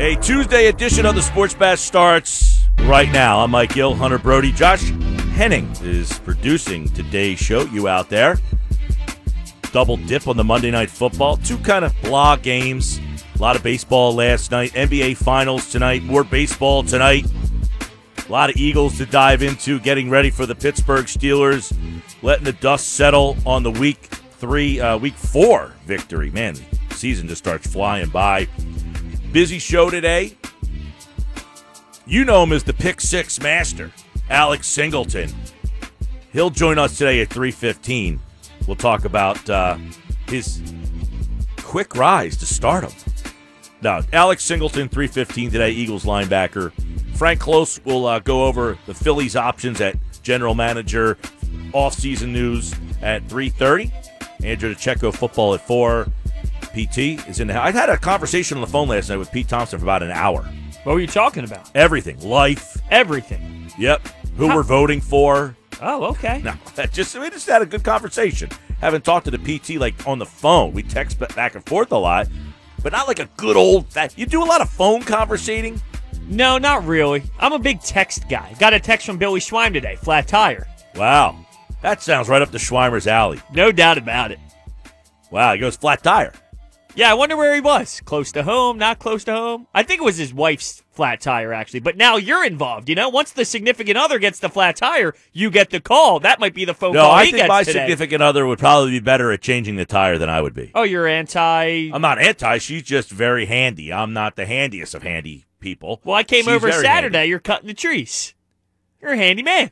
A Tuesday edition of the Sports Bash starts right now. I'm Mike Gill, Hunter Brody. Josh Henning is producing today's show. You out there? Double dip on the Monday Night Football. Two kind of blah games. A lot of baseball last night. NBA Finals tonight. More baseball tonight. A lot of Eagles to dive into. Getting ready for the Pittsburgh Steelers. Letting the dust settle on the week three, uh, week four victory. Man, the season just starts flying by. Busy show today. You know him as the pick six master, Alex Singleton. He'll join us today at 3:15. We'll talk about uh, his quick rise to stardom. Now, Alex Singleton, 3:15 today, Eagles linebacker. Frank Klose will uh, go over the Phillies' options at general manager, off-season news at 3:30. Andrew DeCheco football at four. PT is in the house. I had a conversation on the phone last night with Pete Thompson for about an hour. What were you talking about? Everything, life. Everything. Yep. Who How- we're voting for. Oh, okay. No, that just we just had a good conversation. Haven't talked to the PT like on the phone. We text back and forth a lot, but not like a good old. You do a lot of phone conversating. No, not really. I'm a big text guy. Got a text from Billy Schweim today. Flat tire. Wow, that sounds right up the Schweimer's alley. No doubt about it. Wow, he goes flat tire. Yeah, I wonder where he was. Close to home, not close to home. I think it was his wife's flat tire, actually. But now you're involved. You know, once the significant other gets the flat tire, you get the call. That might be the phone No, call I he think my today. significant other would probably be better at changing the tire than I would be. Oh, you're anti. I'm not anti. She's just very handy. I'm not the handiest of handy people. well, I came She's over Saturday. handy. You're cutting the trees. You're a handy man.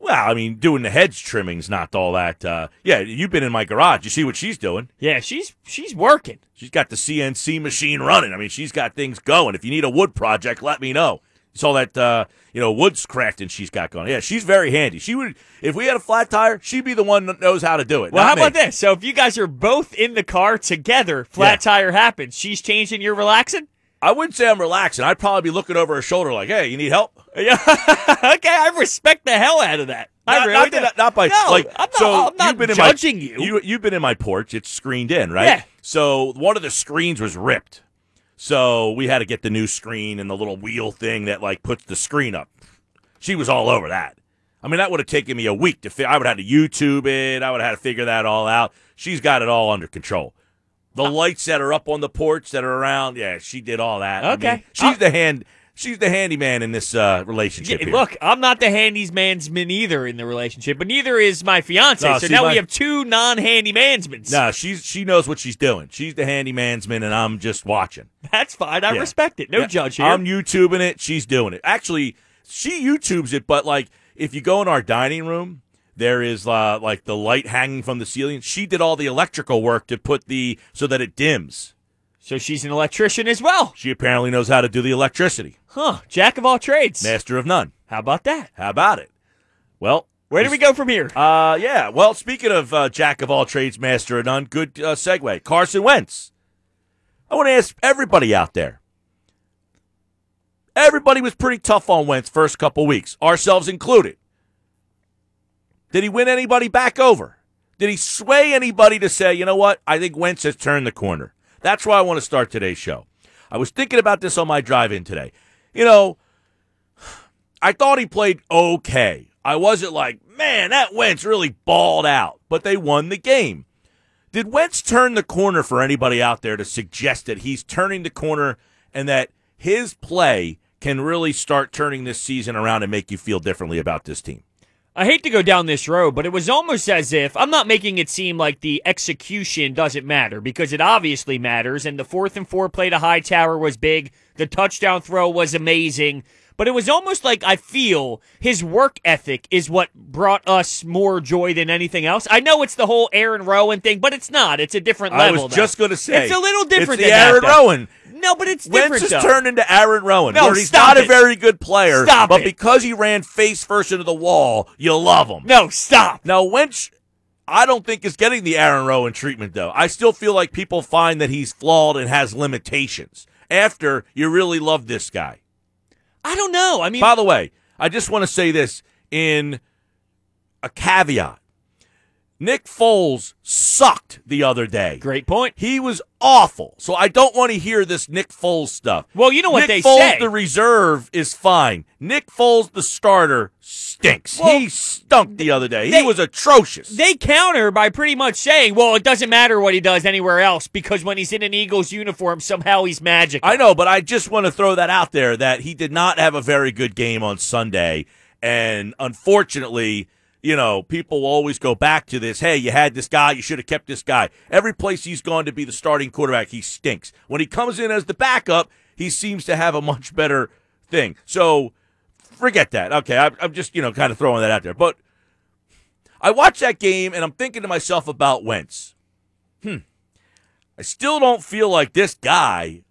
Well, I mean, doing the hedge trimming's not all that. Uh, yeah, you've been in my garage. You see what she's doing. Yeah, she's she's working. She's got the CNC machine running. I mean, she's got things going. If you need a wood project, let me know. It's all that uh, you know, woods crafting she's got going. Yeah, she's very handy. She would, if we had a flat tire, she'd be the one that knows how to do it. Well, how me. about this? So if you guys are both in the car together, flat Yeah. tire happens. She's changing, you're relaxing. I wouldn't say I'm relaxing. I'd probably be looking over her shoulder like, "Hey, you need help?" Yeah. okay, I respect the hell out of that. I not, really not, do. not by no, like. I'm not, so I'm not you've been judging in my, you. you. You've been in my porch. It's screened in, right? Yeah. So one of the screens was ripped. So we had to get the new screen and the little wheel thing that like puts the screen up. She was all over that. I mean, that would have taken me a week to. Fi- I would have had to YouTube it. I would have had to figure that all out. She's got it all under control. The Uh, lights that are up on the porch that are around, yeah, she did all that. I Okay. mean, she's Uh, the hand. She's the handyman in this uh, relationship. here. look, I'm not the handy's mansman either in the relationship, but neither is my fiance. No, so see, now my- we have two non-handy mansmans. No, she's she knows what she's doing. She's the handymansman, and I'm just watching. That's fine. I Yeah. respect it. No Yeah, judge here. I'm YouTubing it. She's doing it. Actually, she YouTubes it, but like if you go in our dining room, there is uh, like the light hanging from the ceiling. She did all the electrical work to put the so that it dims. so she's an electrician as well. She apparently knows how to do the electricity. Huh. Jack of all trades. Master of none. How about that? How about it? Well, Where do we go from here? Uh, yeah. Well, speaking of uh, jack of all trades, master of none, good uh, segue. Carson Wentz. I want to ask everybody out there. Everybody was pretty tough on Wentz first couple weeks, ourselves included. Did he win anybody back over? Did he sway anybody to say, you know what? I think Wentz has turned the corner. That's why I want to start today's show. I was thinking about this on my drive in today. You know, I thought he played okay. I wasn't like, man, that Wentz really balled out, but they won the game. Did Wentz turn the corner for anybody out there to suggest that he's turning the corner and that his play can really start turning this season around and make you feel differently about this team? I hate to go down this road, but it was almost as if I'm not making it seem like the execution doesn't matter because it obviously matters. And the fourth and four play to Hightower was big. The touchdown throw was amazing. But it was almost like I feel his work ethic is what brought us more joy than anything else. I know it's the whole Aaron Rowand thing, but it's not. It's a different I level. was though. just going to say it's a little different It's the than that, Aaron though. Rowand. No, but it's different. Wentz has turned into Aaron Rowand, No, where he's stop not a very good player. Stop but it. because he ran face first into the wall, you love him. No, stop. Now, Wentz, I don't think is getting the Aaron Rowand treatment, though. I still feel like people find that he's flawed and has limitations after you really love this guy. I don't know. I mean, By the way, I just want to say this in a caveat. Nick Foles sucked the other day. Great point. He was awful. So I don't want to hear this Nick Foles stuff. Well, you know what Nick they Foles, say. the reserve, is fine. Nick Foles, the starter, stinks. Well, he stunk the other day. they- he was atrocious. They counter by pretty much saying, well, it doesn't matter what he does anywhere else because when he's in an Eagles uniform, somehow he's magic. I know, but I just want to throw that out there that he did not have a very good game on Sunday. And unfortunately, you know, people always go back to this. Hey, you had this guy. You should have kept this guy. Every place he's gone to be the starting quarterback, he stinks. When he comes in as the backup, he seems to have a much better thing. So forget that. Okay, I, I'm just, you know, kind of throwing that out there. But I watch that game and I'm thinking to myself about Wentz. Hmm. I still don't feel like this guy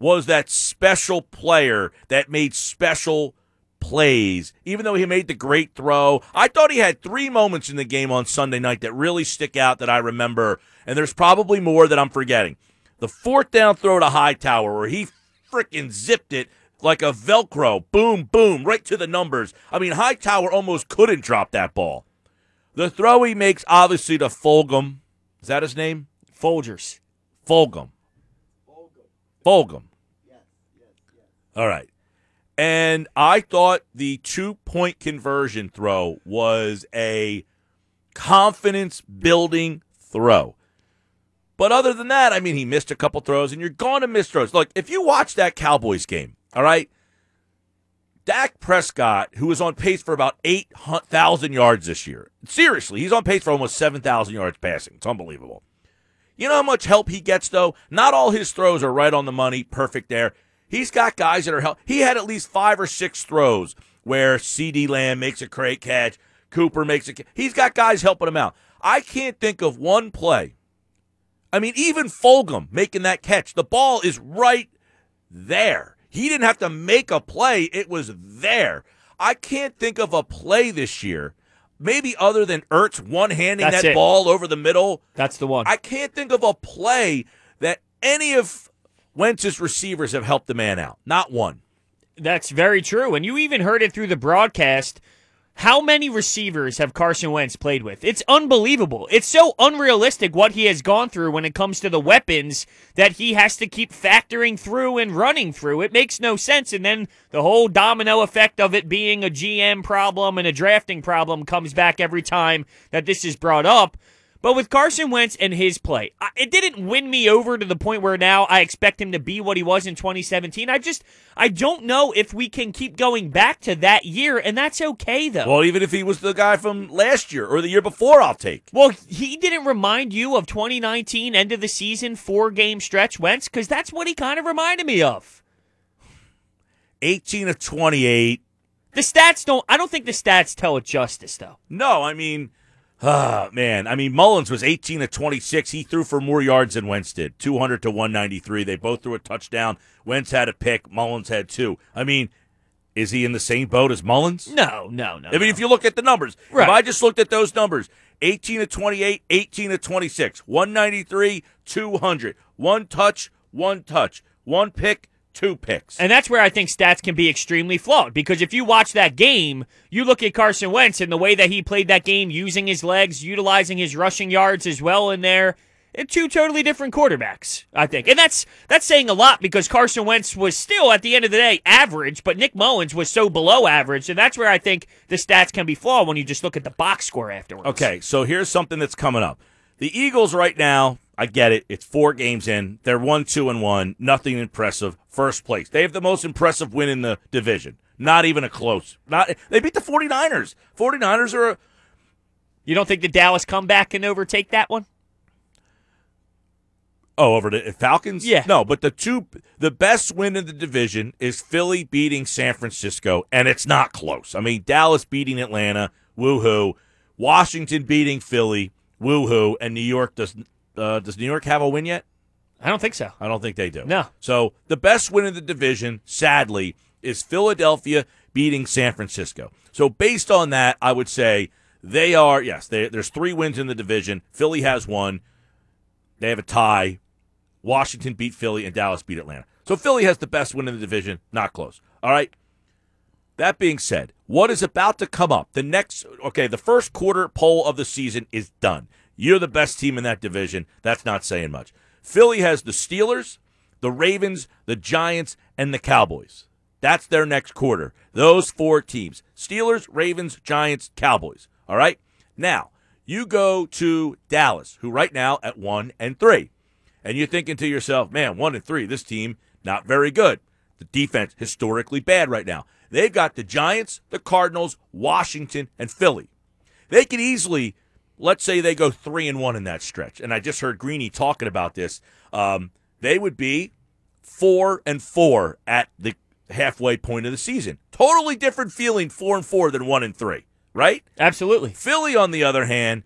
was that special player that made special plays, even though he made the great throw. I thought he had three moments in the game on Sunday night that really stick out that I remember, and there's probably more that I'm forgetting. The fourth down throw to Hightower, where he freaking zipped it like a Velcro, boom, boom, right to the numbers. I mean, Hightower almost couldn't drop that ball. The throw he makes, obviously, to Fulgham. Is that his name? Folgers. Fulgham. Fulgham. Fulgham. Yes, yes, yes. All right. And I thought the two point conversion throw was a confidence building throw. But other than that, I mean, he missed a couple throws, and you're going to miss throws. Look, if you watch that Cowboys game, all right, Dak Prescott, who is on pace for about 8,000 yards this year, seriously, he's on pace for almost 7,000 yards passing. It's unbelievable. You know how much help he gets, though? Not all his throws are right on the money, perfect there. He's got guys that are help. He had at least five or six throws where CeeDee Lamb makes a great catch, Cooper makes a. He's got guys helping him out. I can't think of one play. I mean, even Fulgham making that catch, the ball is right there. He didn't have to make a play; it was there. I can't think of a play this year, maybe other than Ertz one handing that it. ball over the middle. That's the one. I can't think of a play that any of Wentz's receivers have helped the man out. Not one. That's very true. And you even heard it through the broadcast. How many receivers have Carson Wentz played with? It's unbelievable. It's so unrealistic what he has gone through when it comes to the weapons that he has to keep factoring through and running through. It makes no sense. And then the whole domino effect of it being a GM problem and a drafting problem comes back every time that this is brought up. But with Carson Wentz and his play, it didn't win me over to the point where now I expect him to be what he was in 2017. I just, I don't know if we can keep going back to that year, and that's okay though. Well, even if he was the guy from last year or the year before, I'll take. Well, he didn't remind you of 2019 end of the season four game stretch Wentz because that's what he kind of reminded me of. 18 of 28. The stats don't. I don't think the stats tell it justice though. No, I mean, ah, man. I mean, Mullens was 18 to 26. He threw for more yards than Wentz did 200 to 193. They both threw a touchdown. Wentz had a pick. Mullens had two. I mean, is he in the same boat as Mullens? No, no, no. I mean, no. if you look at the numbers, Right. if I just looked at those numbers 18 to 28, 18 to 26, 193, 200, one touch, one touch, one pick, two picks. And that's where I think stats can be extremely flawed because if you watch that game, you look at Carson Wentz and the way that he played that game, using his legs, utilizing his rushing yards as well in there. Two totally different quarterbacks, I think, and that's that's saying a lot because Carson Wentz was still, at the end of the day, average, but Nick Mullens was so below average, and that's where I think the stats can be flawed when you just look at the box score afterwards. Okay, so here's something that's coming up. The Eagles right now, I get it. It's four games in. They're one, two, and one. Nothing impressive. First place. They have the most impressive win in the division. Not even a close. Not they beat the 49ers. 49ers are a, You don't think the Dallas comeback can overtake that one? Oh, over the Falcons? Yeah. No, but the two the best win in the division is Philly beating San Francisco, and it's not close. I mean, Dallas beating Atlanta, woohoo. Washington beating Philly, woohoo, and New York does uh, does New York have a win yet? I don't think so. I don't think they do. No. So the best win in the division, sadly, is Philadelphia beating San Francisco. So based on that, I would say they are yes. They, there's three wins in the division. Philly has one. They have a tie. Washington beat Philly and Dallas beat Atlanta. So Philly has the best win in the division. Not close. All right. That being said, what is about to come up? The next, okay, the first quarter poll of the season is done. You're the best team in that division. That's not saying much. Philly has the Steelers, the Ravens, the Giants, and the Cowboys. That's their next quarter. Those four teams Steelers, Ravens, Giants, Cowboys. All right? Now, you go to Dallas, who right now at one and three. And you're thinking to yourself, man, one and three, this team, not very good. The defense, historically bad right now. They've got the Giants, the Cardinals, Washington, and Philly. They could easily, let's say they go three and one in that stretch. And I just heard Greeny talking about this. Um, they would be four and four at the halfway point of the season. Totally different feeling, four and four than one and three, right? Absolutely. Philly, on the other hand,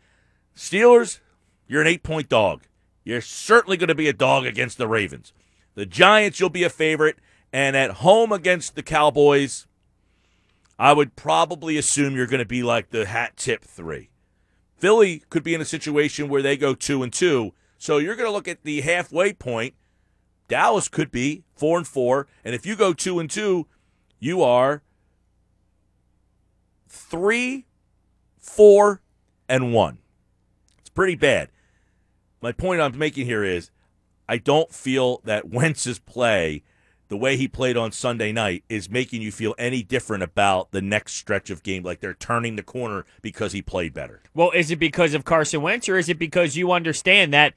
Steelers, you're an eight point dog. You're certainly going to be a dog against the Ravens. The Giants, you'll be a favorite. And at home against the Cowboys, I would probably assume you're going to be like the hat tip three. Philly could be in a situation where they go two and two. So you're going to look at the halfway point. Dallas could be four and four. And if you go two and two, you are three, four, and one. It's pretty bad. My point I'm making here is I don't feel that Wentz's play the way he played on Sunday night is making you feel any different about the next stretch of game. Like they're turning the corner because he played better. Well, is it because of Carson Wentz or is it because you understand that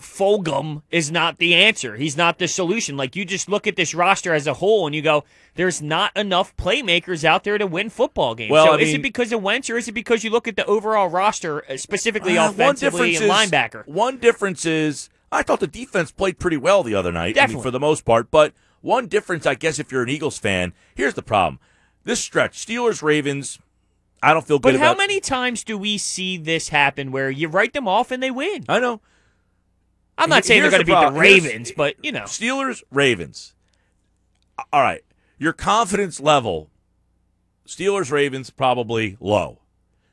Fulgham is not the answer? He's not the solution. Like you just look at this roster as a whole and you go, there's not enough playmakers out there to win football games. Well, so I is it because of Wentz or is it because you look at the overall roster, uh, specifically Uh, offensively and is, linebacker? One difference is I thought the defense played pretty well the other night. I mean, Definitely. for the most part. But one difference, I guess, if you're an Eagles fan, here's the problem: this stretch, Steelers, Ravens. I don't feel good But how about. many times do we see this happen where you write them off and they win? I know I'm not Here- saying they're going to the beat the problem. Here's- Ravens, but you know. Steelers, Ravens. All right, your confidence level. Steelers, Ravens, probably low.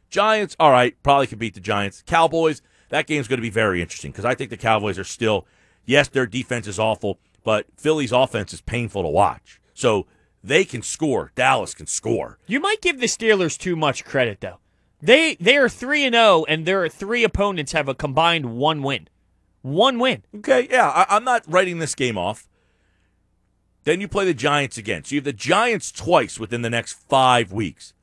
Giants, all right, probably could beat the Giants. Cowboys, that game's going to be very interesting because I think the Cowboys are still, yes, their defense is awful, but Philly's offense is painful to watch. So they can score. Dallas can score. You might give the Steelers too much credit though. They they are 3 and 0 and their three opponents have a combined one win. One win. Okay, yeah, I, I'm not writing this game off. Then you play the Giants again. So you have the Giants twice within the next five weeks.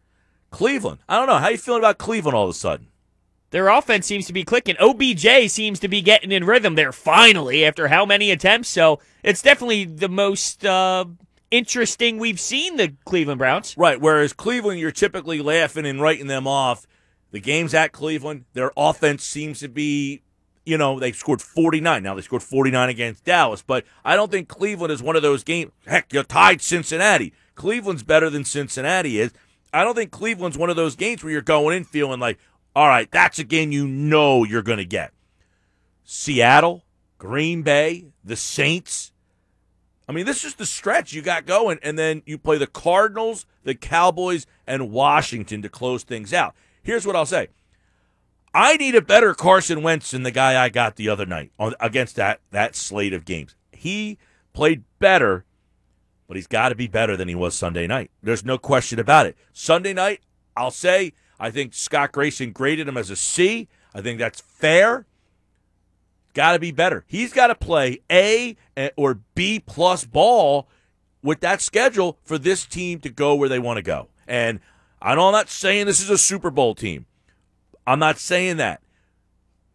Cleveland, I don't know. How you feeling about Cleveland all of a sudden? Their offense seems to be clicking. OBJ seems to be getting in rhythm there finally after how many attempts. So it's definitely the most uh, interesting we've seen the Cleveland Browns. Right. Whereas Cleveland, you're typically laughing and writing them off. The game's at Cleveland. Their offense seems to be, you know, they scored 49. Now they scored 49 against Dallas. But I don't think Cleveland is one of those games. Heck, you're tied Cincinnati. Cleveland's better than Cincinnati is. I don't think Cleveland's one of those games where you're going in feeling like, all right, that's a game you know you're going to get. Seattle, Green Bay, the Saints. I mean, this is the stretch you got going, and then you play the Cardinals, the Cowboys, and Washington to close things out. Here's what I'll say: I need a better Carson Wentz than the guy I got the other night on, against that that slate of games. He played better, but he's got to be better than he was Sunday night. There's no question about it. Sunday night, I'll say I think Scott Grayson graded him as a C. I think that's fair got to be better. He's got to play A or B plus ball with that schedule for this team to go where they want to go. And I'm not saying this is a Super Bowl team. I'm not saying that.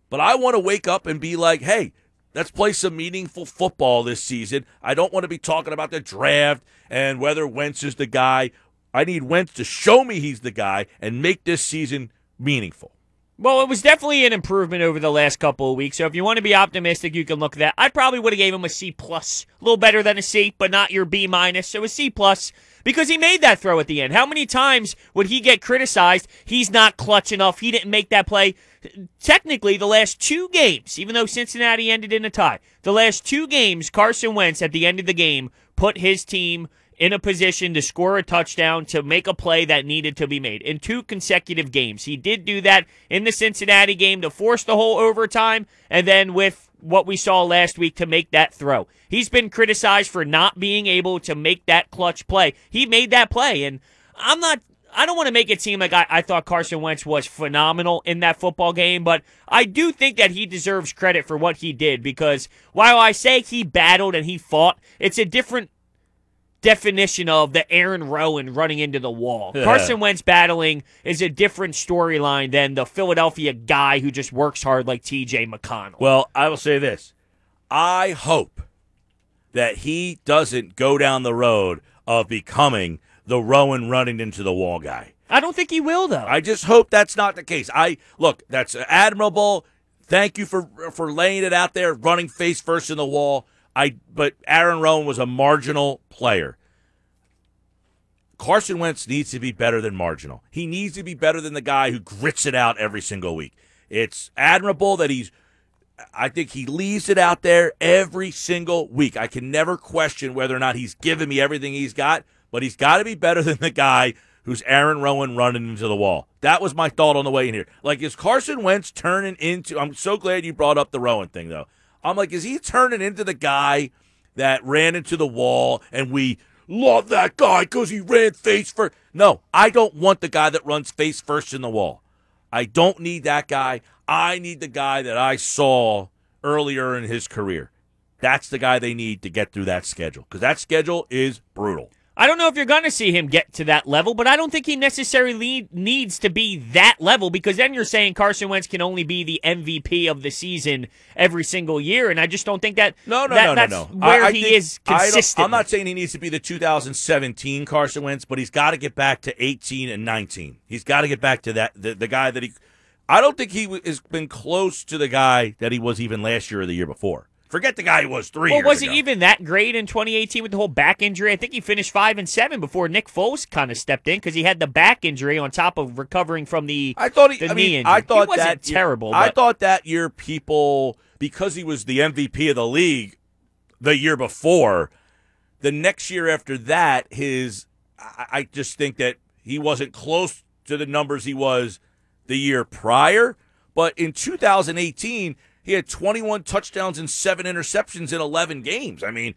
But I want to wake up and be like, hey, let's play some meaningful football this season. I don't want to be talking about the draft and whether Wentz is the guy. I need Wentz to show me he's the guy and make this season meaningful. Well, it was definitely an improvement over the last couple of weeks. So if you want to be optimistic, you can look at that. I probably would have gave him a C plus, a little better than a C, but not your B minus. So a C plus because he made that throw at the end. How many times would he get criticized? He's not clutch enough. He didn't make that play. Technically, the last two games, even though Cincinnati ended in a tie, the last two games, Carson Wentz at the end of the game put his team in a position to score a touchdown to make a play that needed to be made in two consecutive games. He did do that in the Cincinnati game to force the whole overtime, and then with what we saw last week to make that throw. He's been criticized for not being able to make that clutch play. He made that play, and I'm not. I don't want to make it seem like I, I thought Carson Wentz was phenomenal in that football game, but I do think that he deserves credit for what he did because while I say he battled and he fought, it's a different definition of the Aaron Rowand running into the wall. Carson Wentz battling is a different storyline than the Philadelphia guy who just works hard like TJ McConnell. Well, I will say this. I hope that he doesn't go down the road of becoming the Rowand running into the wall guy. I don't think he will though. I just hope that's not the case. I look, that's admirable. Thank you for for laying it out there, running face first in the wall. I but Aaron Rowand was a marginal player. Carson Wentz needs to be better than marginal. He needs to be better than the guy who grits it out every single week. It's admirable that he's I think he leaves it out there every single week. I can never question whether or not he's given me everything he's got, but he's got to be better than the guy who's Aaron Rowand running into the wall. That was my thought on the way in here. Like, is Carson Wentz turning into? I'm so glad you brought up the Rowand thing, though. I'm like, is he turning into the guy that ran into the wall and we love that guy because he ran face first? No, I don't want the guy that runs face first in the wall. I don't need that guy. I need the guy that I saw earlier in his career. That's the guy they need to get through that schedule because that schedule is brutal. I don't know if you're going to see him get to that level, but I don't think he necessarily needs to be that level because then you're saying Carson Wentz can only be the MVP of the season every single year, and I just don't think that. No, no, that, no, no, that's no. Where I, I he is consistent. I'm not saying he needs to be the 2017 Carson Wentz, but he's got to get back to 18 and 19. He's got to get back to that the, the guy that he. I don't think he has been close to the guy that he was even last year or the year before. Forget the guy he was three. Well, was ago. he even that great in 2018 with the whole back injury? I think he finished five and seven before Nick Foles kind of stepped in because he had the back injury on top of recovering from the. I thought he. the I knee mean, injury. I thought he wasn't that year- terrible. I thought that year people because he was the MVP of the league the year before. The next year after that, his I, I just think that he wasn't close to the numbers he was the year prior. But in 2018, he had 21 touchdowns and seven interceptions in 11 games. I mean,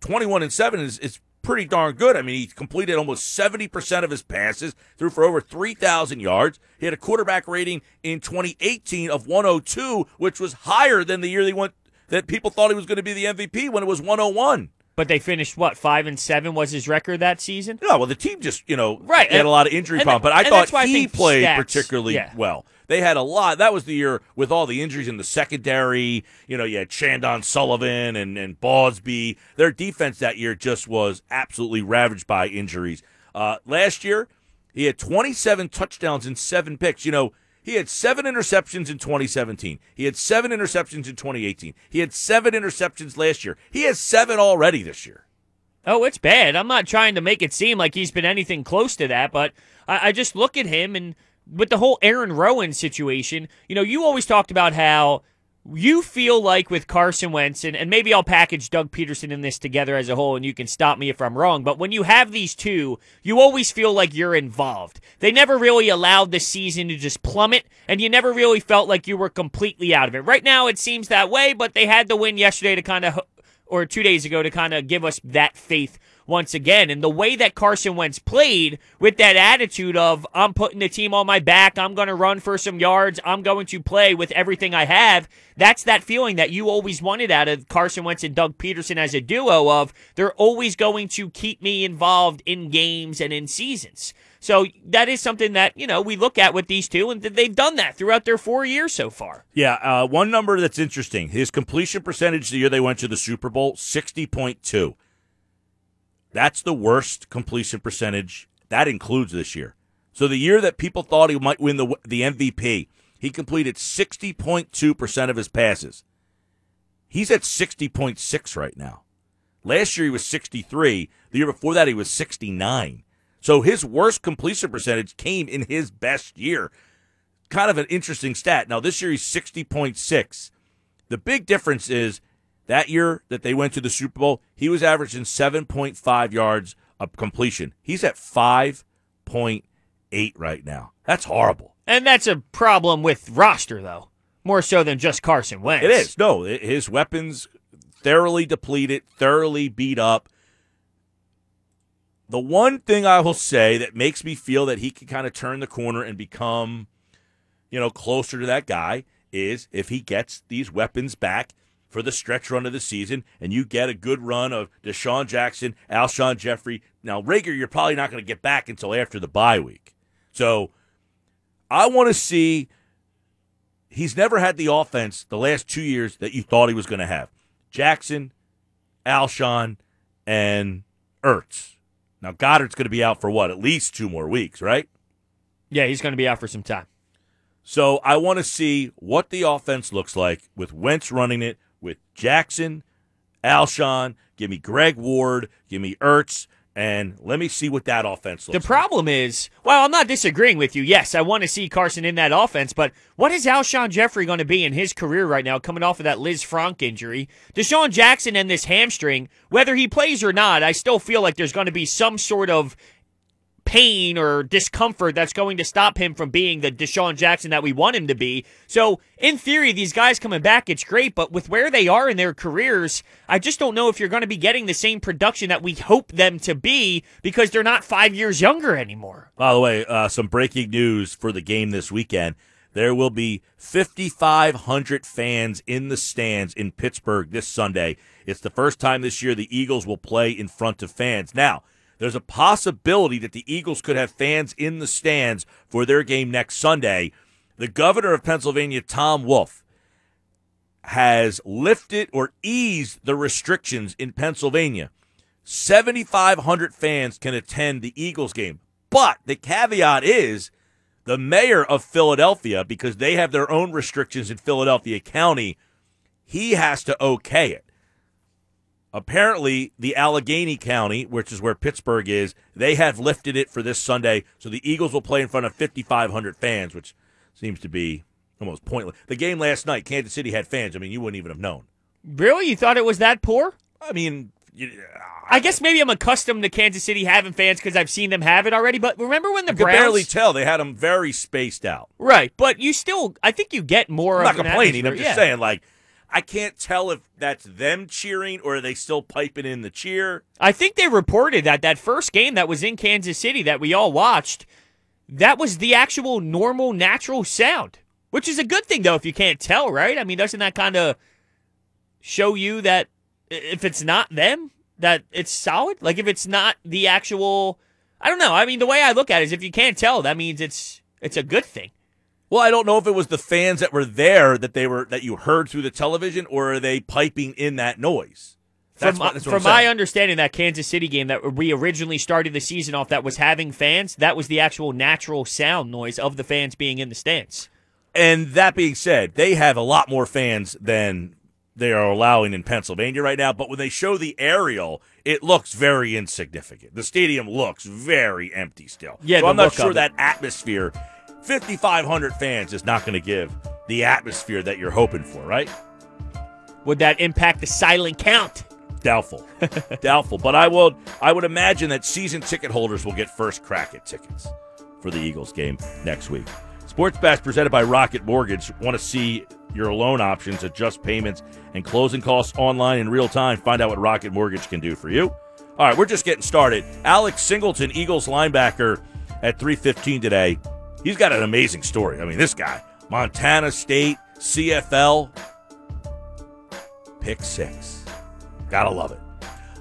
21 and 7 is, is pretty darn good. I mean, he completed almost 70% of his passes, threw for over 3,000 yards. He had a quarterback rating in 2018 of 102, which was higher than the year they went that people thought he was going to be the MVP when it was 101. But they finished what five and seven was his record that season. No, well, the team just, you know, Right, had and- a lot of injury problems, but I thought why I he played stats- particularly yeah. well. They had a lot. That was the year with all the injuries in the secondary. You know, you had Chandon Sullivan and, and Bosby. Their defense that year just was absolutely ravaged by injuries. Uh, last year, he had 27 touchdowns and seven picks. You know, he had seven interceptions in 2017. He had seven interceptions in 2018. He had seven interceptions last year. He has seven already this year. Oh, it's bad. I'm not trying to make it seem like he's been anything close to that, but I, I just look at him and with the whole Aaron Rowand situation, you know, you always talked about how you feel like with Carson Wentz, and, and maybe I'll package Doug Pederson in this together as a whole, and you can stop me if I'm wrong, but when you have these two, you always feel like you're involved. They never really allowed the season to just plummet, and you never really felt like you were completely out of it. Right now, it seems that way, but they had the win yesterday to kind of or two days ago to kind of give us that faith once again. And the way that Carson Wentz played with that attitude of, I'm putting the team on my back, I'm going to run for some yards, I'm going to play with everything I have, that's that feeling that you always wanted out of Carson Wentz and Doug Pederson as a duo of, they're always going to keep me involved in games and in seasons. So that is something that, you know, we look at with these two, and they've done that throughout their four years so far. Yeah, uh, one number that's interesting. His completion percentage the year they went to the Super Bowl, 60.2. That's the worst completion percentage. That includes this year. So the year that people thought he might win the the MVP, he completed 60.2% of his passes. He's at 60.6 right now. Last year he was 63. The year before that he was 69. So his worst completion percentage came in his best year kind of an interesting stat. Now, this year he's 60.6. The big difference is that year that they went to the Super Bowl, he was averaging 7.5 yards of completion. He's at 5.8 right now. That's horrible. And that's a problem with roster, though, more so than just Carson Wentz. It is. No, his weapons thoroughly depleted, thoroughly beat up. the one thing I will say that makes me feel that he can kind of turn the corner and become, you know, closer to that guy is if he gets these weapons back for the stretch run of the season and you get a good run of DeSean Jackson, Alshon Jeffery. Now, Reagor, you're probably not going to get back until after the bye week. So I want to see. He's never had the offense the last two years that you thought he was going to have. Jackson, Alshon, and Ertz. Now Goedert's going to be out for what? At least two more weeks, right? Yeah, he's going to be out for some time. So I want to see what the offense looks like with Wentz running it, with Jackson, Alshon, give me Greg Ward, give me Ertz, and let me see what that offense looks The problem like. is, well, I'm not disagreeing with you. Yes, I want to see Carson in that offense, but what is Alshon Jeffery going to be in his career right now coming off of that Lisfranc injury? DeSean Jackson and this hamstring, whether he plays or not, I still feel like there's going to be some sort of pain or discomfort that's going to stop him from being the DeSean Jackson that we want him to be. So, in theory, these guys coming back, it's great, but with where they are in their careers, I just don't know if you're going to be getting the same production that we hope them to be because they're not five years younger anymore. By the way, uh, some breaking news for the game this weekend. There will be 5,500 fans in the stands in Pittsburgh this Sunday. It's the first time this year the Eagles will play in front of fans. Now, there's a possibility that the Eagles could have fans in the stands for their game next Sunday. The governor of Pennsylvania, Tom Wolf, has lifted or eased the restrictions in Pennsylvania. 7,500 fans can attend the Eagles game. But the caveat is the mayor of Philadelphia, because they have their own restrictions in Philadelphia County, he has to okay it. Apparently, the Allegheny County, which is where Pittsburgh is, they have lifted it for this Sunday, so the Eagles will play in front of 5,500 fans, which seems to be almost pointless. The game last night, Kansas City had fans. I mean, you wouldn't even have known. Really? You thought it was that poor? I mean, you, I guess maybe I'm accustomed to Kansas City having fans because I've seen them have it already. But remember when the I could Browns? barely tell. They had them very spaced out. right, but you still, I think you get more. I'm of not complaining. I'm just Yeah. saying, like, I can't tell if that's them cheering or are they still piping in the cheer. I think they reported that that first game that was in Kansas City that we all watched, that was the actual normal, natural sound, which is a good thing though if you can't tell, right? I mean, doesn't that kind of show you that if it's not them, that it's solid? Like if it's not the actual, I don't know. I mean, the way I look at it is if you can't tell, that means it's it's a good thing. Well, I don't know if it was the fans that were there that they were that you heard through the television, or are they piping in that noise? That's from what, that's from my understanding, that Kansas City game that we originally started the season off that was having fans, that was the actual natural sound noise of the fans being in the stands. And that being said, they have a lot more fans than they are allowing in Pennsylvania right now. But when they show the aerial, it looks very insignificant. The stadium looks very empty still. Yeah, so I'm not sure that atmosphere, 5,500 fans, is not going to give the atmosphere that you're hoping for, right? Would that impact the silent count? Doubtful, doubtful. But I will. I would imagine that season ticket holders will get first crack at tickets for the Eagles game next week. Sports Bash presented by Rocket Mortgage. Want to see your loan options, adjust payments, and closing costs online in real time? Find out what Rocket Mortgage can do for you. All right, we're just getting started. Alex Singleton, Eagles linebacker, at 3:15 today. He's got an amazing story. I mean, this guy, Montana State, CFL, pick six. Gotta love it.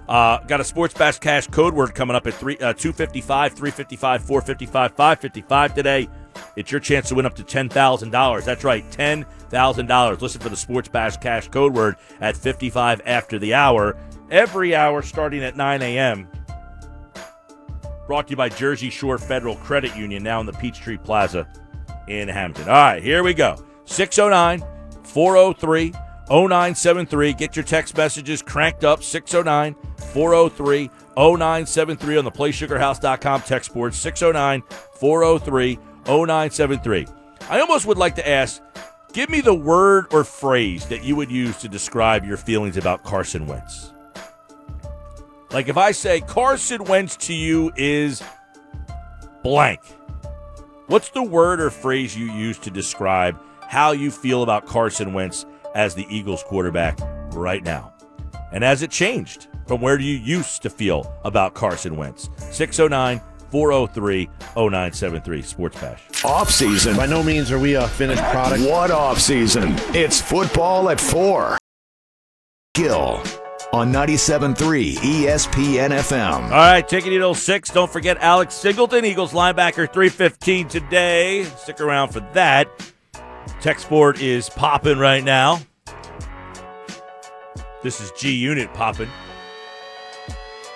Uh, got a Sports Bash Cash code word coming up at three, uh, 255, 355, 455, 555 today. It's your chance to win up to $10,000. That's right, $10,000. Listen for the Sports Bash Cash code word at 55 after the hour. Every hour starting at 9 a.m. Brought to you by Jersey Shore Federal Credit Union, now in the Peachtree Plaza in Hammonton. All right, here we go. 609 403 0973. Get your text messages cranked up. 609 403 0973 on the PlaySugarHouse.com text board. 609 403 0973. I almost would like to ask give me the word or phrase that you would use to describe your feelings about Carson Wentz. Like if I say Carson Wentz to you is blank, what's the word or phrase you use to describe how you feel about Carson Wentz as the Eagles quarterback right now? And has it changed from where do you used to feel about Carson Wentz. 609 403 0973 Sports Bash. Off season. By no means are we a finished product. What off season? It's football at four. Gill on 97.3 ESPN FM. All right, taking it 06. Don't forget Alex Singleton, Eagles linebacker, 315 today. Stick around for that. Text board is popping right now. This is G Unit popping.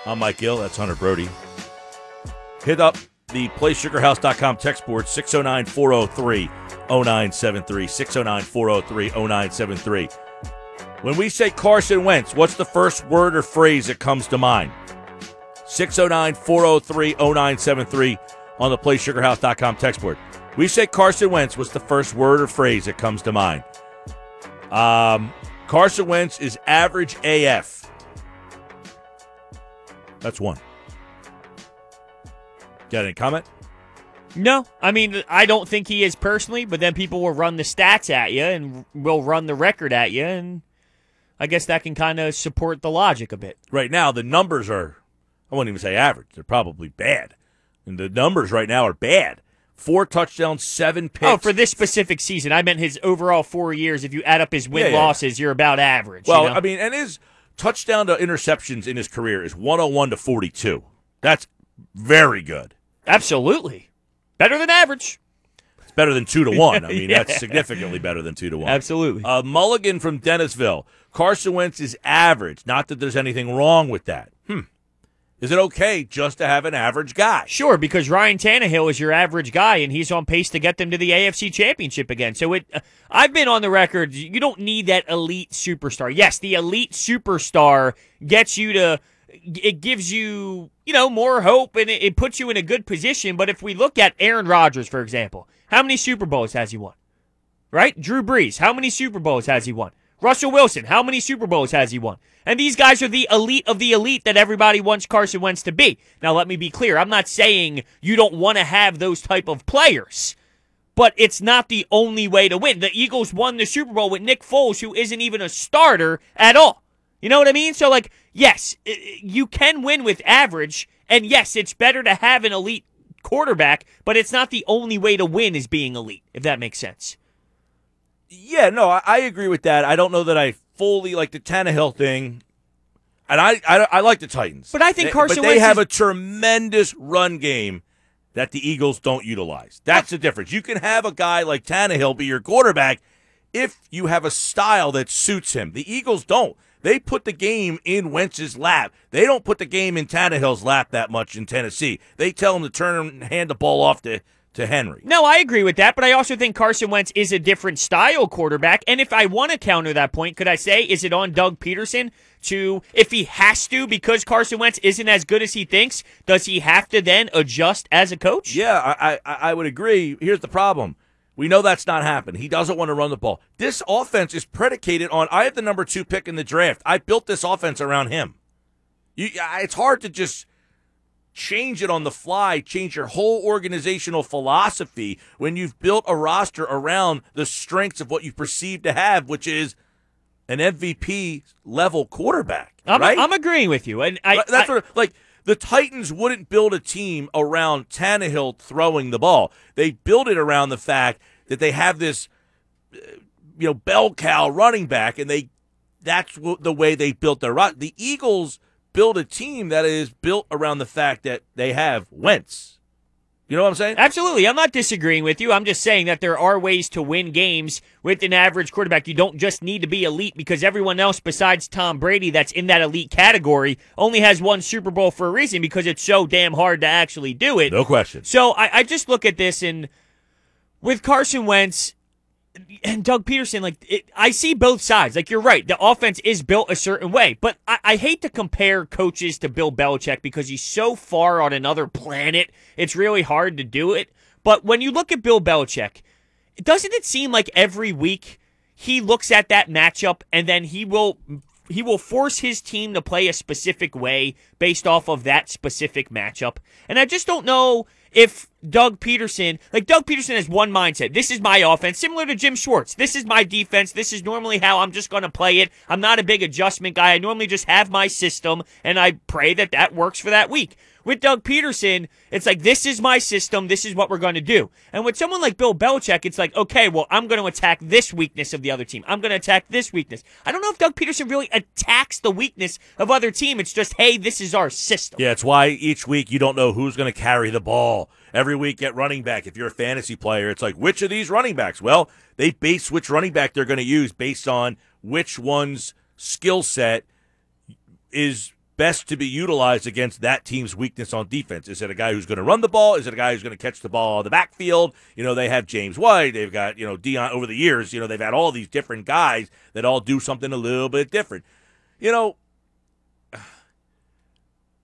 I'm Mike Gill. That's Hunter Brody. Hit up the playsugarhouse.com text board 609 403 0973. 609 403 0973. When we say Carson Wentz, what's the first word or phrase that comes to mind? 609 403 0973 on the playsugarhouse.com text board. We say Carson Wentz, what's the first word or phrase that comes to mind? Um, Carson Wentz is average AF. That's one. Got any comment? No, I mean I don't think he is personally, but then people will run the stats at you and will run the record at you, and I guess that can kind of support the logic a bit. Right now, the numbers are, I wouldn't even say average. They're probably bad. And the numbers right now are bad. Four touchdowns, seven picks. Oh, for this specific season, I meant his overall four years. If you add up his win Yeah, yeah. losses, you're about average. Well, you know? I mean, and his touchdown to interceptions in his career is 101 to 42. That's very good. absolutely better than average. Better than 2 to 1. I mean, Yeah. that's significantly better than 2 to 1. Absolutely. Uh, Mulligan from Dennisville. Carson Wentz is average. Not that there's anything wrong with that. Hmm. Is it okay just to have an average guy? Sure, because Ryan Tannehill is your average guy, and he's on pace to get them to the AFC Championship again. So it, uh, I've been on the record. You don't need that elite superstar. Yes, the elite superstar gets you to. It gives you, you know, more hope, and it, it puts you in a good position. But if we look at Aaron Rodgers, for example, how many Super Bowls has he won? Right, Drew Brees, how many Super Bowls has he won? Russell Wilson, how many Super Bowls has he won? And these guys are the elite of the elite that everybody wants Carson Wentz to be. Now, let me be clear. I'm not saying you don't want to have those type of players, but it's not the only way to win. The Eagles won the Super Bowl with Nick Foles, who isn't even a starter at all. You know what I mean? So, like, yes, you can win with average, and yes, it's better to have an elite quarterback, but it's not the only way to win is being elite, if that makes sense. Yeah, no, I, I agree with that. I don't know that I fully like the Tannehill thing. And I, I, I like the Titans. But I think They- Carson But they Wentz have is- a tremendous run game that the Eagles don't utilize. That's the difference. You can have a guy like Tannehill be your quarterback if you have a style that suits him. The Eagles don't. They put the game in Wentz's lap. They don't put the game in Tannehill's lap that much in Tennessee. They tell him to turn and hand the ball off to, to Henry. No, I agree with that, but I also think Carson Wentz is a different style quarterback. And if I want to counter that point, could I say, is it on Doug Pederson to, if he has to, because Carson Wentz isn't as good as he thinks, does he have to then adjust as a coach? Yeah, I, I, I would agree. Here's the problem. We know that's not happening. He doesn't want to run the ball. This offense is predicated on I have the number two pick in the draft. I built this offense around him. You, it's hard to just change it on the fly, change your whole organizational philosophy when you've built a roster around the strengths of what you perceive to have, which is an MVP level quarterback. I'm, right? I'm agreeing with you. And I, That's I- what like the Titans wouldn't build a team around Tannehill throwing the ball. They build it around the fact that they have this, uh, you know, bell cow running back, and they that's the way they built their ro- The Eagles build a team that is built around the fact that they have Wentz. You know what I'm saying? Absolutely. I'm not disagreeing with you. I'm just saying that there are ways to win games with an average quarterback. You don't just need to be elite because everyone else besides Tom Brady that's in that elite category only has one Super Bowl for a reason because it's so damn hard to actually do it. No question. So I, I just look at this and with Carson Wentz and Doug Pederson, like it, I see both sides. Like you're right, the offense is built a certain way, but I, I hate to compare coaches to Bill Belichick because he's so far on another planet. It's really hard to do it. But when you look at Bill Belichick, doesn't it seem like every week he looks at that matchup and then he will he will force his team to play a specific way based off of that specific matchup. And I just don't know if Doug Pederson, like Doug Pederson has one mindset. This is my offense, similar to Jim Schwartz. This is my defense. This is normally how I'm just going to play it. I'm not a big adjustment guy. I normally just have my system and I pray that that works for that week. With Doug Pederson, it's like, this is my system. This is what we're going to do. And with someone like Bill Belichick, it's like, okay, well, I'm going to attack this weakness of the other team. I'm going to attack this weakness. I don't know if Doug Pederson really attacks the weakness of other team. It's just, hey, this is our system. Yeah, it's why each week you don't know who's going to carry the ball. Every week at running back, if you're a fantasy player, it's like, which of these running backs? Well, they base which running back they're going to use based on which one's skill set is best to be utilized against that team's weakness on defense? Is it a guy who's going to run the ball? Is it a guy who's going to catch the ball on the backfield? You know, they have James White. They've got, you know, Dion over the years. You know, they've had all these different guys that all do something a little bit different. You know,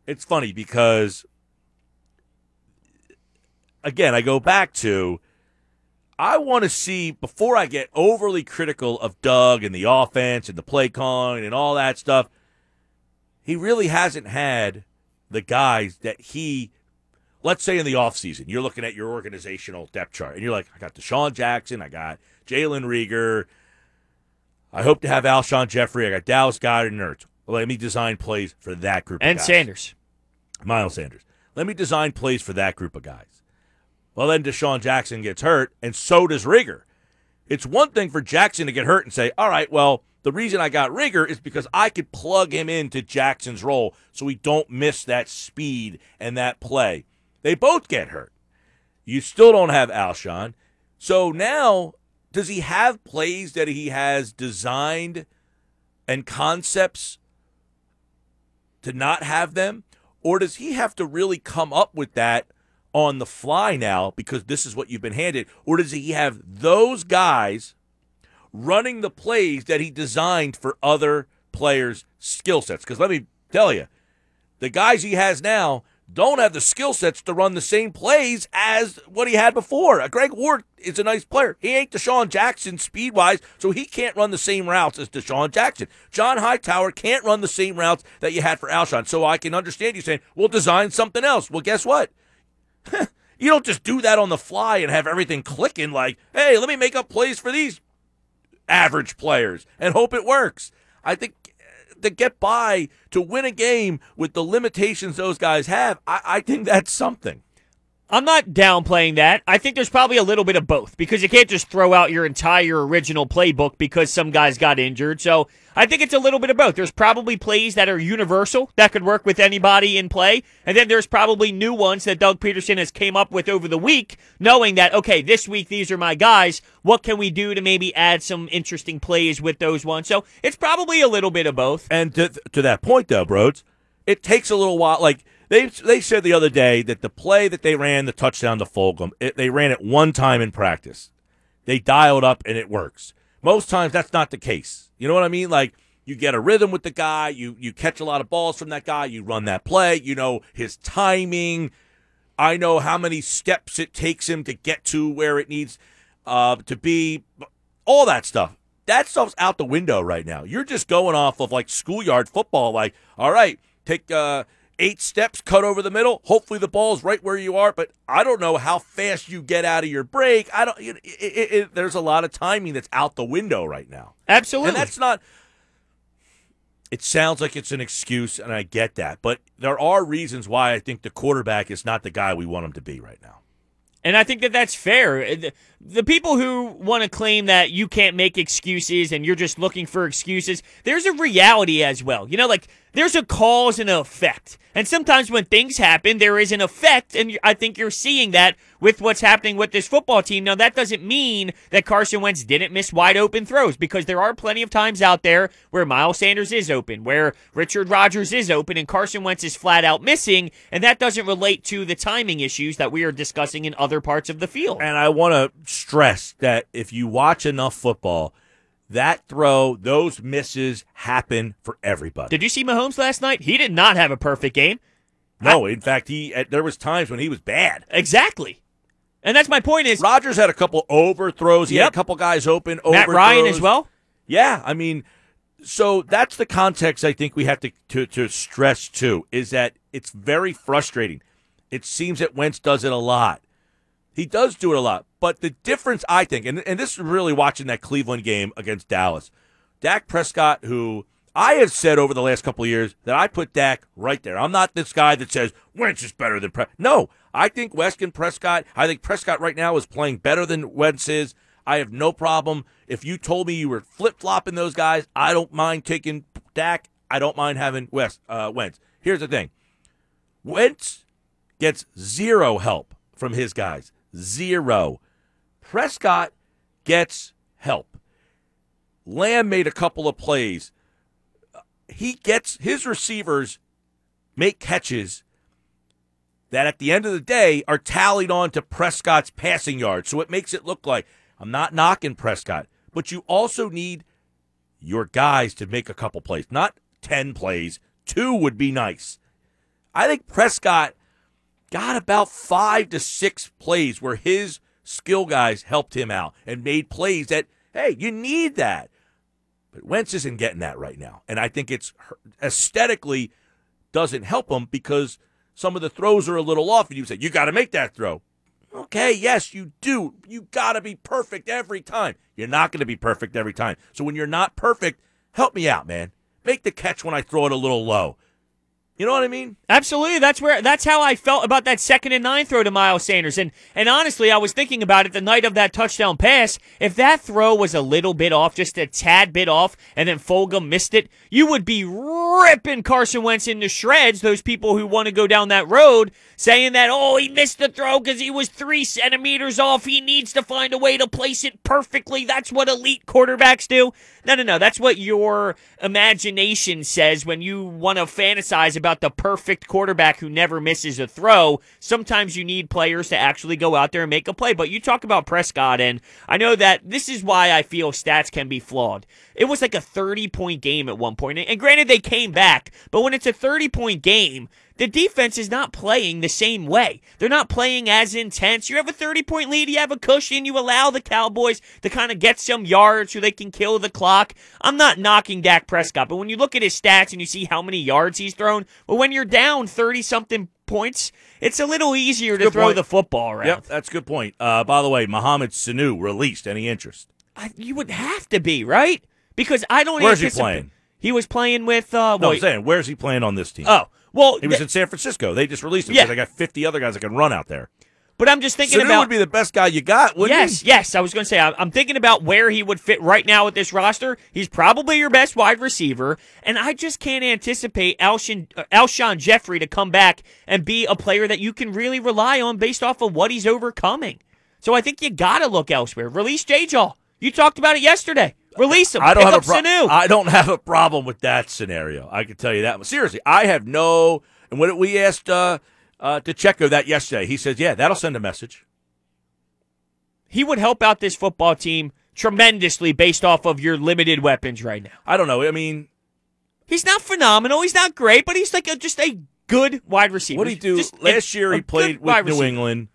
it's funny because, again, I go back to. I want to see before I get overly critical of Doug and the offense and the play calling and all that stuff he really hasn't had the guys that he let's say in the offseason, you're looking at your organizational depth chart and you're like, I got DeSean Jackson, I got Jalen Reagor, I hope to have Alshon Jeffery, I got Dallas Goedert and Ertz. Let me design plays for that group and guys. Sanders. Miles Sanders. Let me design plays for that group of guys. Well, then DeSean Jackson gets hurt, and so does Reagor. It's one thing for Jackson to get hurt and say, all right, well, the reason I got Reagor is because I could plug him into Jackson's role so we don't miss that speed and that play. They both get hurt. You still don't have Alshon. So now, does he have plays that he has designed and concepts to not have them? Or does he have to really come up with that on the fly now because this is what you've been handed? Or does he have those guys running the plays that he designed for other players' skill sets? Because let me tell you, the guys he has now don't have the skill sets to run the same plays as what he had before. Uh, Greg Ward is a nice player. He ain't DeSean Jackson speed wise, so he can't run the same routes as DeSean Jackson. John Hightower can't run the same routes that you had for Alshon. So I can understand you saying, we'll design something else. Well, guess what? you don't just do that on the fly and have everything clicking like, hey, let me make up plays for these average players and hope it works. I think uh, to get by to win a game with the limitations those guys have, I, I think that's something. I'm not downplaying that. I think there's probably a little bit of both because you can't just throw out your entire original playbook because some guys got injured. So I think it's a little bit of both. There's probably plays that are universal that could work with anybody in play, and then there's probably new ones that Doug Pederson has came up with over the week, knowing that okay, this week these are my guys. What can we do to maybe add some interesting plays with those ones? So it's probably a little bit of both. And to, to that point, though, Brodes, it takes a little while. Like they they said the other day that the play that they ran the touchdown to Fulgham, it, they ran it one time in practice. They dialed up and it works. Most times that's not the case. You know what I mean? Like you get a rhythm with the guy, you you catch a lot of balls from that guy, you run that play, you know his timing. I know how many steps it takes him to get to where it needs uh, to be. All that stuff. That stuff's out the window right now. You're just going off of like schoolyard football. Like, all right, take uh, eight steps, cut over the middle. Hopefully the ball's right where you are, but I don't know how fast you get out of your break. I don't. It, it, it, there's a lot of timing that's out the window right now. Absolutely, and that's not. It sounds like it's an excuse, and I get that, but there are reasons why I think the quarterback is not the guy we want him to be right now. And I think that that's fair. The, the people who want to claim that you can't make excuses and you're just looking for excuses, there's a reality as well. You know, like there's a cause and an effect. And sometimes when things happen, there is an effect, and I think you're seeing that with what's happening with this football team. Now, that doesn't mean that Carson Wentz didn't miss wide open throws, because there are plenty of times out there where Miles Sanders is open, where Richard Rodgers is open, and Carson Wentz is flat out missing, and that doesn't relate to the timing issues that we are discussing in other parts of the field. And I want to stress that if you watch enough football, that throw, those misses happen for everybody. Did you see Mahomes last night? He did not have a perfect game. No, I, in fact, he there was times when he was bad. Exactly. And that's my point is Rodgers had a couple overthrows. He yep. had a couple guys open. Matt overthrows. Ryan as well. Yeah, I mean, so that's the context I think we have to, to, to stress too is that it's very frustrating. It seems that Wentz does it a lot. He does do it a lot. But the difference, I think, and, and this is really watching that Cleveland game against Dallas, Dak Prescott, who I have said over the last couple of years that I put Dak right there. I'm not this guy that says Wentz is better than Prescott. No, I think West and Prescott, I think Prescott right now is playing better than Wentz is. I have no problem. If you told me you were flip flopping those guys, I don't mind taking Dak. I don't mind having West uh, Wentz. Here's the thing Wentz gets zero help from his guys. Zero. Prescott gets help. Lamb made a couple of plays. He gets his receivers make catches that at the end of the day are tallied on to Prescott's passing yards. So it makes it look like I'm not knocking Prescott, but you also need your guys to make a couple plays, not 10 plays. Two would be nice. I think Prescott got about five to six plays where his skill guys helped him out and made plays that, hey, you need that. But Wentz isn't getting that right now. And I think it's aesthetically doesn't help him because some of the throws are a little off. And you say, you got to make that throw. Okay, yes, you do. You got to be perfect every time. You're not going to be perfect every time. So when you're not perfect, help me out, man. Make the catch when I throw it a little low. You know what I mean? Absolutely. That's where that's how I felt about that second and nine throw to Miles Sanders. And and honestly, I was thinking about it the night of that touchdown pass. If that throw was a little bit off, just a tad bit off, and then Fulgham missed it, you would be ripping Carson Wentz into shreds. Those people who want to go down that road saying that oh he missed the throw because he was three centimeters off. He needs to find a way to place it perfectly. That's what elite quarterbacks do. No, no, no. That's what your imagination says when you want to fantasize about the perfect quarterback who never misses a throw. Sometimes you need players to actually go out there and make a play. But you talk about Prescott, and I know that this is why I feel stats can be flawed. It was like a 30 point game at one point. And granted, they came back, but when it's a 30 point game, the defense is not playing the same way. They're not playing as intense. You have a 30 point lead, you have a cushion, you allow the Cowboys to kind of get some yards so they can kill the clock. I'm not knocking Dak Prescott, but when you look at his stats and you see how many yards he's thrown, well, when you're down 30 something points, it's a little easier to throw point. the football around. Yep, that's a good point. Uh, by the way, Mohamed Sanu released. Any interest? I, you would have to be, right? Because I don't Where's he playing? He was playing with uh No, I'm saying, where's he playing on this team? Oh, well, he was th- in San Francisco. They just released him Yeah. because they got 50 other guys that can run out there. but I'm just thinking Sanu about would be the best guy you got, wouldn't yes, he? yes. I was going to say I'm, thinking about where he would fit right now with this roster. He's probably your best wide receiver, and I just can't anticipate Alshon, uh, Alshon Jeffery to come back and be a player that you can really rely on based off of what he's overcoming. So I think you got to look elsewhere. Release J Jaw. You talked about it yesterday. Release him. I don't Pick have a pro-. I don't have a problem with that scenario. I can tell you that. Seriously, I have no. And when we asked uh, uh, DeCheco that yesterday, he says, "Yeah, that'll send a message." he would help out this football team tremendously based off of your limited weapons right now. I don't know. I mean, He's not phenomenal. He's not great, but he's like a, just a good wide receiver. what did he do Just last year? He played with New receiver. England.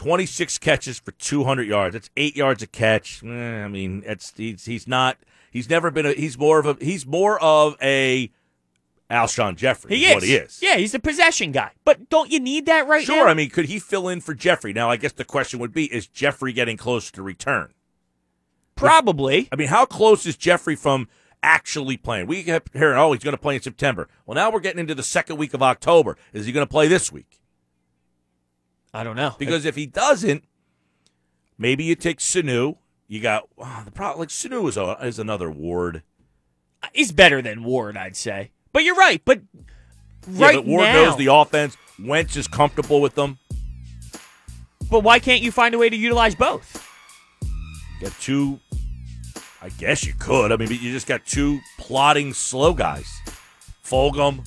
26 catches for 200 yards. That's eight yards a catch. Eh, I mean, it's he's, he's not. He's never been a. He's more of a. He's more of a Alshon Jeffery. He is is. what he is. Yeah, he's a possession guy. But don't you need that right now? Sure. I mean, could he fill in for Jeffery? Now, I guess the question would be: Is Jeffery getting close to return? Probably. I mean, how close is Jeffery from actually playing? We kept hearing, oh, he's going to play in September. Well, now we're getting into the second week of October. Is he going to play this week? I don't know. Because if he doesn't, maybe you take Sanu. You got oh, the problem. Like Sanu is, a, is another Ward. he's better than Ward, I'd say. But you're right. But Yeah, right but Ward now, knows the offense. Wentz is comfortable with them. but why can't you find a way to utilize both? Got two. I guess you could. I mean, but you just got two plotting slow guys. Fulgham.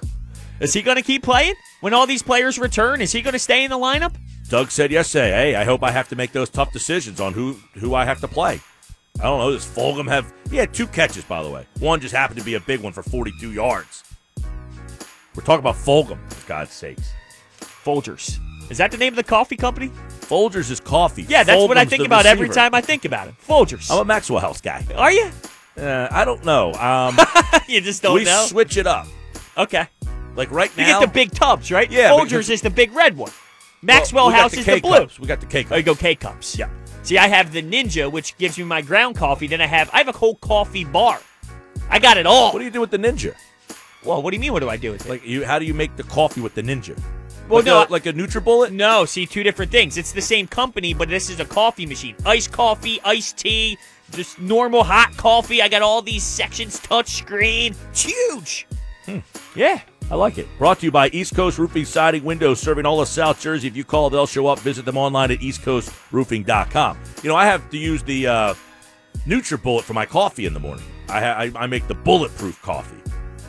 Is he going to keep playing when all these players return? Is he going to stay in the lineup? Doug said yesterday, "Hey, I hope I have to make those tough decisions on who who I have to play." I don't know. Does Fulgham have? He had two catches, by the way. One just happened to be a big one for 42 yards. We're talking about Fulgham, for God's sakes. Folgers. Is that the name of the coffee company? Folgers is coffee. Yeah, that's what I think about every time I think about it. Folgers. I'm a Maxwell House guy. Are you? Uh, I don't know. Um, you just don't we know. switch it up. okay. Like right now, You get the big tubs, right? Yeah, Folgers is the big red one. Maxwell Well, we House the is the blue. cups. We got the K cups. Oh, you go K cups. Yeah. See, I have the Ninja, which gives me my ground coffee. Then I have I have a whole coffee bar. I got it all. What do you do with the Ninja? well, what do you mean? What do I do with it? Like you, how do you make the coffee with the Ninja? Well, like no, a, I- like a NutriBullet. No, see, two different things. It's the same company, but this is a coffee machine. Iced coffee, iced tea, just normal hot coffee. I got all these sections, touch screen. It's huge. Hmm. Yeah. I like it. Brought to you by East Coast Roofing Siding Windows, serving all of South Jersey. If you call, they'll show up. Visit them online at eastcoastroofing.com. You know, I have to use the uh, NutriBullet for my coffee in the morning. I, ha- I I make the bulletproof coffee.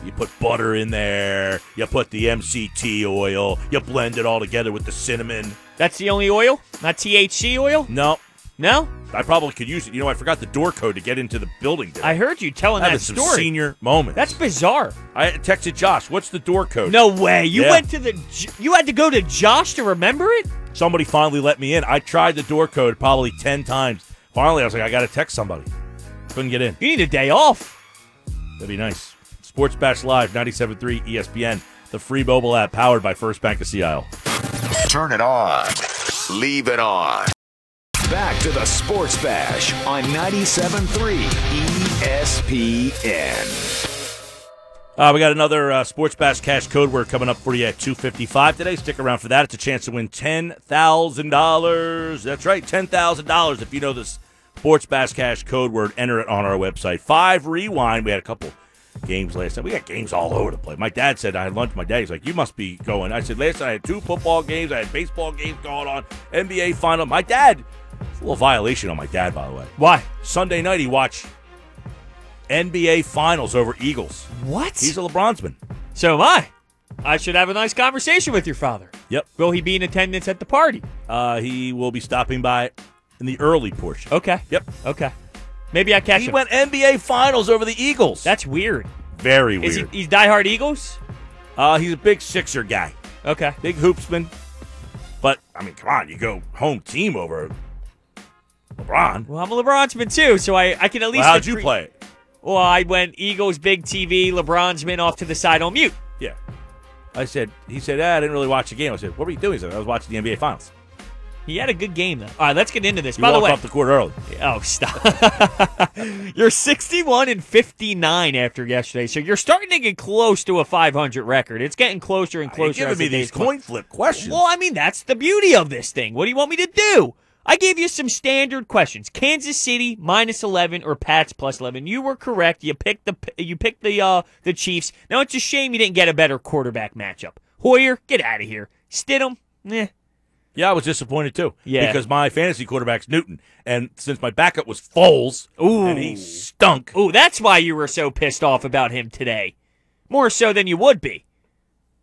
You put butter in there. You put the MCT oil. You blend it all together with the cinnamon. That's the only oil? Not THC oil? No, No? I probably could use it. You know, I forgot the door code to get into the building. Today. I heard you telling Having that some story. senior moment. That's bizarre. I texted Josh. What's the door code? No way. You Yeah. went to the. You had to go to Josh to remember it? Somebody finally let me in. I tried the door code probably 10 times. Finally, I was like, I got to text somebody. Couldn't get in. You need a day off. That'd be nice. Sports Bash Live, 97.3 ESPN, the free mobile app powered by First Bank of Sea Isle. Turn it on. Leave it on. Back to the Sports Bash on 97.3 ESPN. Uh, we got another uh, Sports Bash cash code word coming up for you at 255 today. Stick around for that. It's a chance to win $10,000. That's right, $10,000 if you know this Sports Bash cash code word. Enter it on our website. Five rewind. We had a couple games last night. We got games all over the place. My dad said I had lunch. My dad, he's like, "You must be going." I said, "Last night I had two football games. I had baseball games going on. NBA final." My dad, it's a little violation on my dad, by the way. Why? Sunday night he watched NBA finals over Eagles. What? He's a LeBronsman. so am I. I should have a nice conversation with your father. Yep. Will he be in attendance at the party? Uh, he will be stopping by in the early portion. Okay. Yep. Okay. Maybe I catch He him. went NBA finals over the Eagles. That's weird. very weird. Is he? He's diehard Eagles. uh, he's a big Sixer guy, Okay. big hoopsman. But I mean, come on, you go home team over LeBron. Well, I'm a LeBronsman too, so I, I can at least. Well, how'd you play it? Well, I went Eagles, big TV, LeBron's man off to the side on mute. Yeah. I said, he said, ah, I didn't really watch the game. I said, what were you doing? He said, I was watching the NBA finals. He had a good game though. All right, let's get into this. You By the way, off the court early. oh stop! you're 61 and 59 after yesterday, so you're starting to get close to a 500 record. It's getting closer and closer. You're giving me the these days go on. coin flip questions. Well, I mean, that's the beauty of this thing. What do you want me to do? I gave you some standard questions. Kansas City minus 11 or Pats plus 11. You were correct. You picked the you picked the uh the Chiefs. Now it's a shame you didn't get a better quarterback matchup. Hoyer, get out of here. Stidham, eh. Yeah, I was disappointed too. Yeah. Because my fantasy quarterback's Newton. And since my backup was Foles, Ooh. and he stunk. Ooh, that's why you were so pissed off about him today. More so than you would be.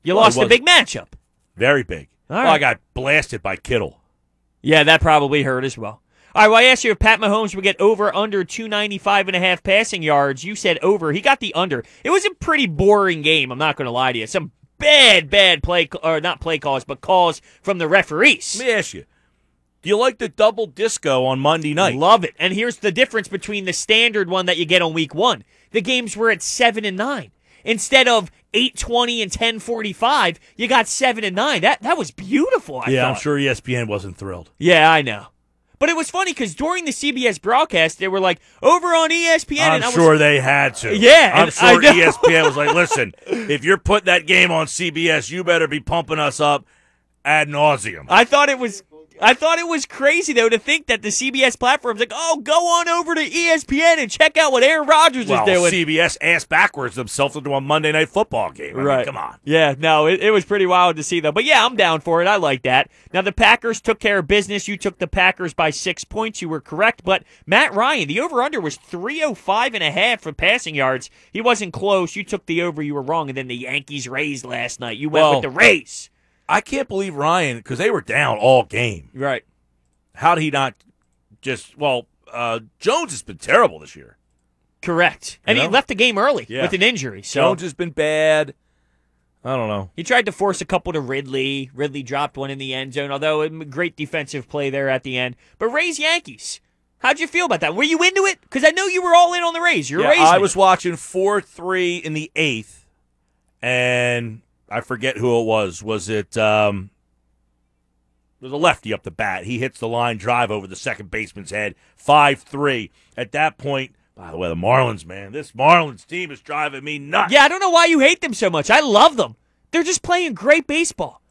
You Well, lost a big matchup. Very big. All Oh. I got blasted by Kittle. Yeah, that probably hurt as well. All right, well, I asked you if Pat Mahomes would get over under 295 and a half passing yards. You said over. He got the under. It was a pretty boring game, I'm not going to lie to you. Some bad, bad play, or not play calls, but calls from the referees. Let me ask you. Do you like the double disco on Monday night? Love it. And here's the difference between the standard one that you get on week one. The games were at seven and nine. Instead of eight twenty and ten forty five, you got seven and nine. That that was beautiful. I yeah, I'm sure ESPN wasn't thrilled. Yeah, I know. But it was funny because during the CBS broadcast, they were like, over on ESPN. I'm and I was, sure they had to. Yeah, I'm sure. ESPN was like, listen, if you're putting that game on CBS, you better be pumping us up ad nauseum. I thought it was. I thought it was crazy though to think that the CBS platform's like, oh, go on over to ESPN and check out what Aaron Rodgers well, is doing. CBS ass backwards themselves into a Monday night football game. I mean, come on. Yeah, no, it, it was pretty wild to see though. But yeah, I'm down for it. I like that. Now the Packers took care of business. You took the Packers by six points. You were correct. But Matt Ryan, the over under was 305 and a half for passing yards. He wasn't close. You took the over. You were wrong. And then the Yankees raised last night. You went Well- with the Rays. I can't believe Ryan because they were down all game. Right. How did he not just? Well, uh, Jones has been terrible this year. Correct. And You he left the game early Yeah. with an injury. So Jones has been bad. I don't know. He tried to force a couple to Ridley. Ridley dropped one in the end zone, although a great defensive play there at the end. But Rays Yankees. How'd you feel about that? Were you into it? Because I know you were all in on the Rays. You're Yeah, Rays. I was watching four three in the eighth, and I forget who it was. Was it? um There's a lefty up the bat. He hits the line drive over the second baseman's head. 5 3. At that point, by the way, the Marlins, man, this Marlins team is driving me nuts. Yeah, I don't know why you hate them so much. I love them. They're just playing great baseball.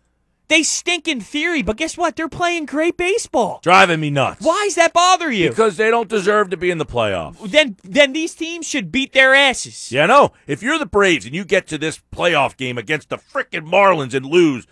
They stink in theory, but guess what? They're playing great baseball. Driving me nuts. Why does that bother you? Because they don't deserve to be in the playoffs. then then these teams should beat their asses. Yeah, no. If you're the Braves and you get to this playoff game against the frickin' Marlins and lose,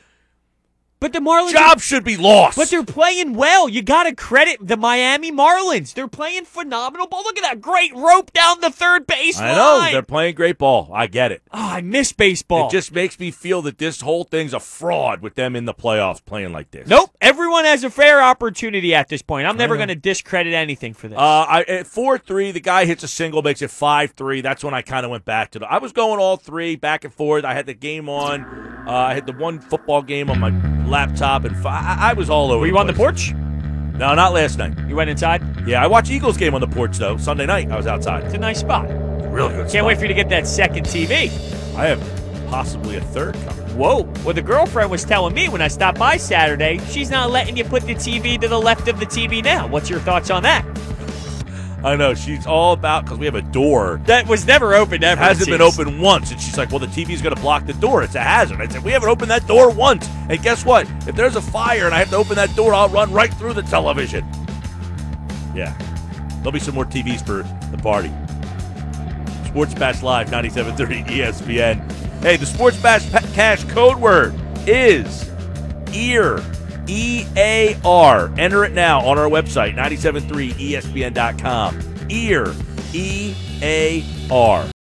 But the Marlins job should be lost. But they're playing well. You got to credit the Miami Marlins. They're playing phenomenal ball. Look at that great rope down the third base I know they're playing great ball. I get it. oh, I miss baseball. It just makes me feel that this whole thing's a fraud with them in the playoffs playing like this. nope. Everyone has a fair opportunity at this point. I'm never going to discredit anything for this. Uh, I at four three. The guy hits a single, makes it five three. That's when I kind of went back to the. I was going all three back and forth. I had the game on. Uh, I had the one football game on my laptop, and I, I was all over. Were you on the porch? No, not last night. You went inside? Yeah, I watched Eagles game on the porch though. Sunday night, I was outside. It's a nice spot. Really good. Can't wait for you to get that second TV. I have possibly a third coming. Whoa. Well, the girlfriend was telling me when I stopped by Saturday, she's not letting you put the TV to the left of the TV now. What's your thoughts on that? I know she's all about because we have a door. That was never opened ever. hasn't been opened once, and she's like, "Well, the TV's going to block the door. It's a hazard." I said, "We haven't opened that door once, and guess what? If there's a fire and I have to open that door, I'll run right through the television." Yeah, there'll be some more TVs for the party. Sports Bash Live, 97.3 ESPN. Hey, the Sports Bash pa- Cash code word is EAR. E A R. Enter it now on our website, 973ESPN.com. EAR. E A R.